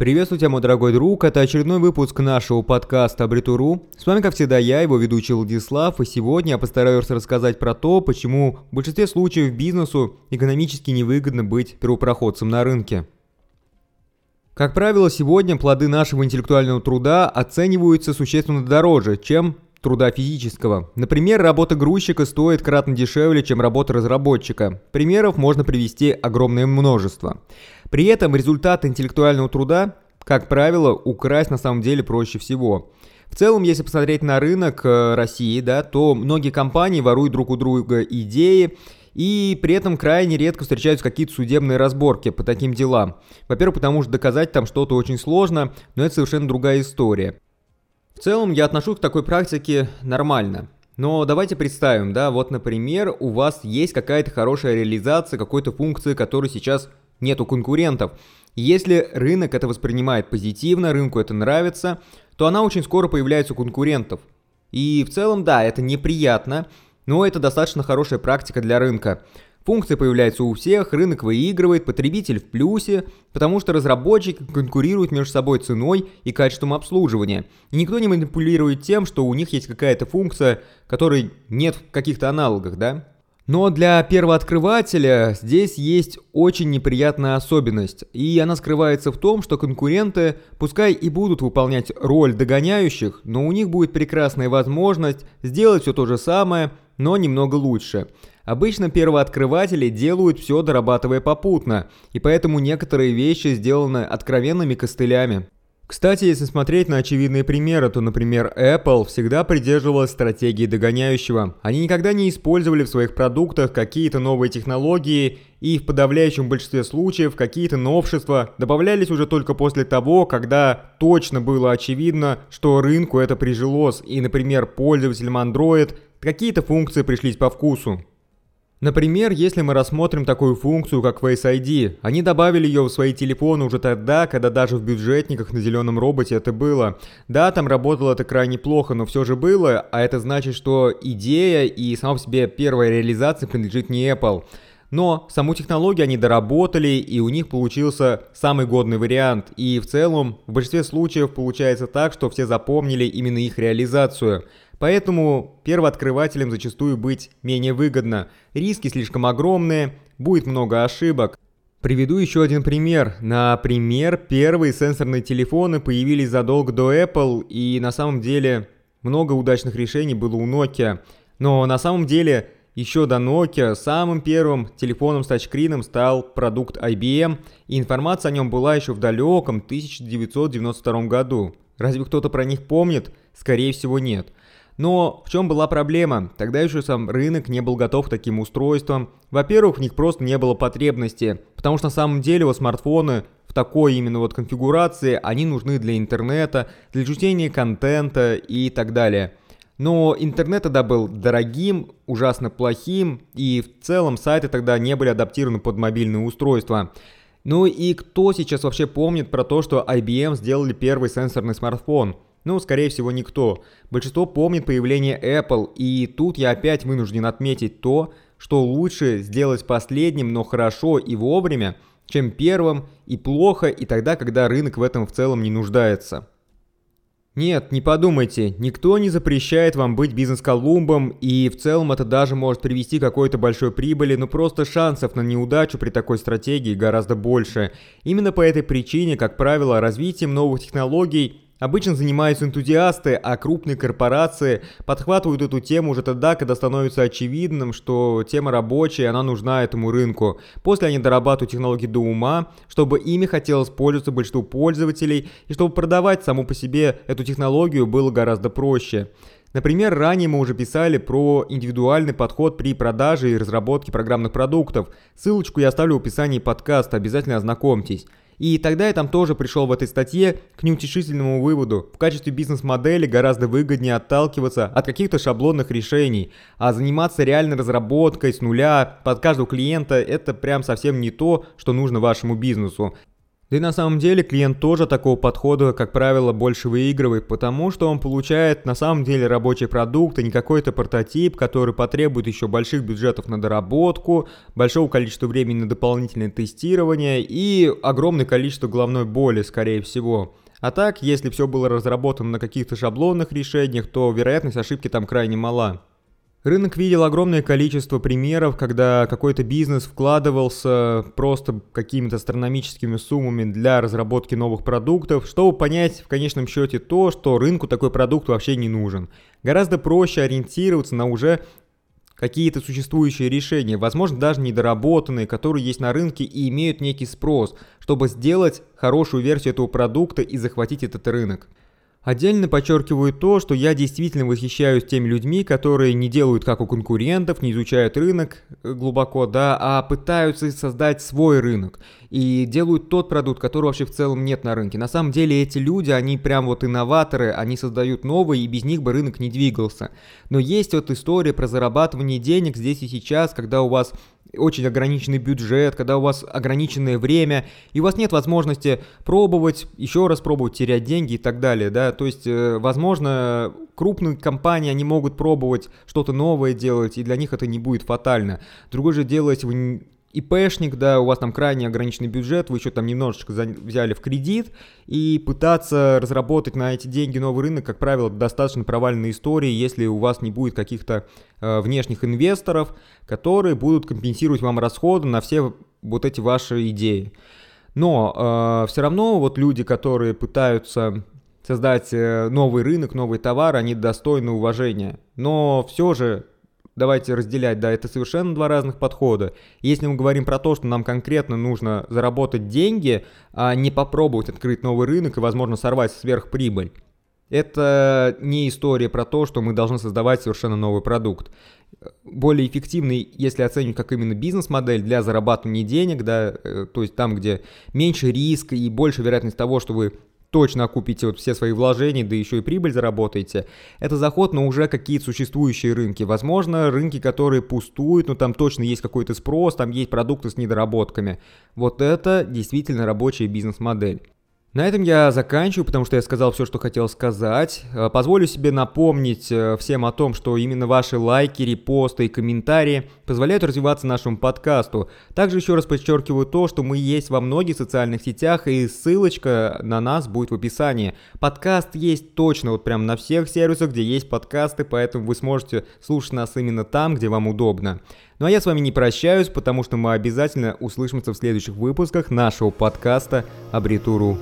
Приветствую тебя, мой дорогой друг. Это очередной выпуск нашего подкаста Абритуру. С вами, как всегда, я, его ведущий Владислав, и сегодня я постараюсь рассказать про то, почему в большинстве случаев бизнесу экономически невыгодно быть первопроходцем на рынке. Как правило, сегодня плоды нашего интеллектуального труда оцениваются существенно дороже, чем труда физического. Например, работа грузчика стоит кратно дешевле, чем работа разработчика. Примеров можно привести огромное множество. При этом результат интеллектуального труда, как правило, украсть на самом деле проще всего. В целом, если посмотреть на рынок э, России, да, то многие компании воруют друг у друга идеи, и при этом крайне редко встречаются какие-то судебные разборки по таким делам. Во-первых, потому что доказать там что-то очень сложно, но это совершенно другая история. В целом, я отношусь к такой практике нормально. Но давайте представим, да, вот, например, у вас есть какая-то хорошая реализация какой-то функции, которой сейчас нету конкурентов. Если рынок это воспринимает позитивно, рынку это нравится, то она очень скоро появляется у конкурентов. И в целом, да, это неприятно, но это достаточно хорошая практика для рынка. Функции появляются у всех, рынок выигрывает, потребитель в плюсе, потому что разработчики конкурируют между собой ценой и качеством обслуживания. И никто не манипулирует тем, что у них есть какая-то функция, которой нет в каких-то аналогах, да? Но для первооткрывателя здесь есть очень неприятная особенность, и она скрывается в том, что конкуренты пускай и будут выполнять роль догоняющих, но у них будет прекрасная возможность сделать все то же самое, но немного лучше. Обычно первооткрыватели делают все дорабатывая попутно, и поэтому некоторые вещи сделаны откровенными костылями. Кстати, если смотреть на очевидные примеры, то, например, Apple всегда придерживалась стратегии догоняющего. Они никогда не использовали в своих продуктах какие-то новые технологии, и в подавляющем большинстве случаев какие-то новшества добавлялись уже только после того, когда точно было очевидно, что рынку это прижилось, и, например, пользователям Android какие-то функции пришлись по вкусу. Например, если мы рассмотрим такую функцию, как Face ID, они добавили ее в свои телефоны уже тогда, когда даже в бюджетниках на зеленом роботе это было. Да, там работало это крайне плохо, но все же было, а это значит, что идея и сама по себе первая реализация принадлежит не Apple. Но саму технологию они доработали, и у них получился самый годный вариант. И в целом, в большинстве случаев получается так, что все запомнили именно их реализацию. Поэтому первооткрывателям зачастую быть менее выгодно. Риски слишком огромные, будет много ошибок. Приведу еще один пример. Например, первые сенсорные телефоны появились задолго до Apple, и на самом деле много удачных решений было у Nokia. Но на самом деле еще до Nokia самым первым телефоном с тачскрином стал продукт IBM, и информация о нем была еще в далеком 1992 году. Разве кто-то про них помнит? Скорее всего нет. Но в чем была проблема? Тогда еще сам рынок не был готов к таким устройствам. Во-первых, в них просто не было потребности, потому что на самом деле у смартфоны в такой именно вот конфигурации, они нужны для интернета, для чтения контента и так далее. Но интернет тогда был дорогим, ужасно плохим, и в целом сайты тогда не были адаптированы под мобильные устройства. Ну и кто сейчас вообще помнит про то, что IBM сделали первый сенсорный смартфон – ну, скорее всего, никто. Большинство помнит появление Apple, и тут я опять вынужден отметить то, что лучше сделать последним, но хорошо и вовремя, чем первым и плохо, и тогда, когда рынок в этом в целом не нуждается. Нет, не подумайте, никто не запрещает вам быть бизнес-колумбом, и в целом это даже может привести к какой-то большой прибыли, но просто шансов на неудачу при такой стратегии гораздо больше. Именно по этой причине, как правило, развитием новых технологий Обычно занимаются энтузиасты, а крупные корпорации подхватывают эту тему уже тогда, когда становится очевидным, что тема рабочая, она нужна этому рынку. После они дорабатывают технологии до ума, чтобы ими хотелось пользоваться большинству пользователей, и чтобы продавать саму по себе эту технологию было гораздо проще. Например, ранее мы уже писали про индивидуальный подход при продаже и разработке программных продуктов. Ссылочку я оставлю в описании подкаста, обязательно ознакомьтесь. И тогда я там тоже пришел в этой статье к неутешительному выводу. В качестве бизнес-модели гораздо выгоднее отталкиваться от каких-то шаблонных решений, а заниматься реальной разработкой с нуля под каждого клиента это прям совсем не то, что нужно вашему бизнесу. Да и на самом деле клиент тоже такого подхода, как правило, больше выигрывает, потому что он получает на самом деле рабочий продукт, а не какой-то прототип, который потребует еще больших бюджетов на доработку, большого количества времени на дополнительное тестирование и огромное количество головной боли, скорее всего. А так, если все было разработано на каких-то шаблонных решениях, то вероятность ошибки там крайне мала. Рынок видел огромное количество примеров, когда какой-то бизнес вкладывался просто какими-то астрономическими суммами для разработки новых продуктов, чтобы понять в конечном счете то, что рынку такой продукт вообще не нужен. Гораздо проще ориентироваться на уже какие-то существующие решения, возможно даже недоработанные, которые есть на рынке и имеют некий спрос, чтобы сделать хорошую версию этого продукта и захватить этот рынок. Отдельно подчеркиваю то, что я действительно восхищаюсь теми людьми, которые не делают как у конкурентов, не изучают рынок э, глубоко, да, а пытаются создать свой рынок и делают тот продукт, который вообще в целом нет на рынке. На самом деле эти люди, они прям вот инноваторы, они создают новые, и без них бы рынок не двигался. Но есть вот история про зарабатывание денег здесь и сейчас, когда у вас очень ограниченный бюджет, когда у вас ограниченное время, и у вас нет возможности пробовать, еще раз пробовать, терять деньги и так далее, да, то есть, э, возможно, крупные компании, они могут пробовать что-то новое делать, и для них это не будет фатально. Другое же дело, если вы ИПшник, да, у вас там крайне ограниченный бюджет, вы еще там немножечко взяли в кредит, и пытаться разработать на эти деньги новый рынок, как правило, достаточно провальная история, если у вас не будет каких-то э, внешних инвесторов, которые будут компенсировать вам расходы на все вот эти ваши идеи. Но э, все равно вот люди, которые пытаются создать э, новый рынок, новый товар, они достойны уважения. Но все же давайте разделять, да, это совершенно два разных подхода. Если мы говорим про то, что нам конкретно нужно заработать деньги, а не попробовать открыть новый рынок и, возможно, сорвать сверхприбыль, это не история про то, что мы должны создавать совершенно новый продукт. Более эффективный, если оценивать как именно бизнес-модель для зарабатывания денег, да, э, то есть там, где меньше риска и больше вероятность того, что вы точно окупите вот все свои вложения, да еще и прибыль заработаете. Это заход на уже какие-то существующие рынки. Возможно, рынки, которые пустуют, но там точно есть какой-то спрос, там есть продукты с недоработками. Вот это действительно рабочая бизнес-модель. На этом я заканчиваю, потому что я сказал все, что хотел сказать. Э, позволю себе напомнить э, всем о том, что именно ваши лайки, репосты и комментарии позволяют развиваться нашему подкасту. Также еще раз подчеркиваю то, что мы есть во многих социальных сетях, и ссылочка на нас будет в описании. Подкаст есть точно вот прям на всех сервисах, где есть подкасты, поэтому вы сможете слушать нас именно там, где вам удобно. Ну а я с вами не прощаюсь, потому что мы обязательно услышимся в следующих выпусках нашего подкаста «Абритуру».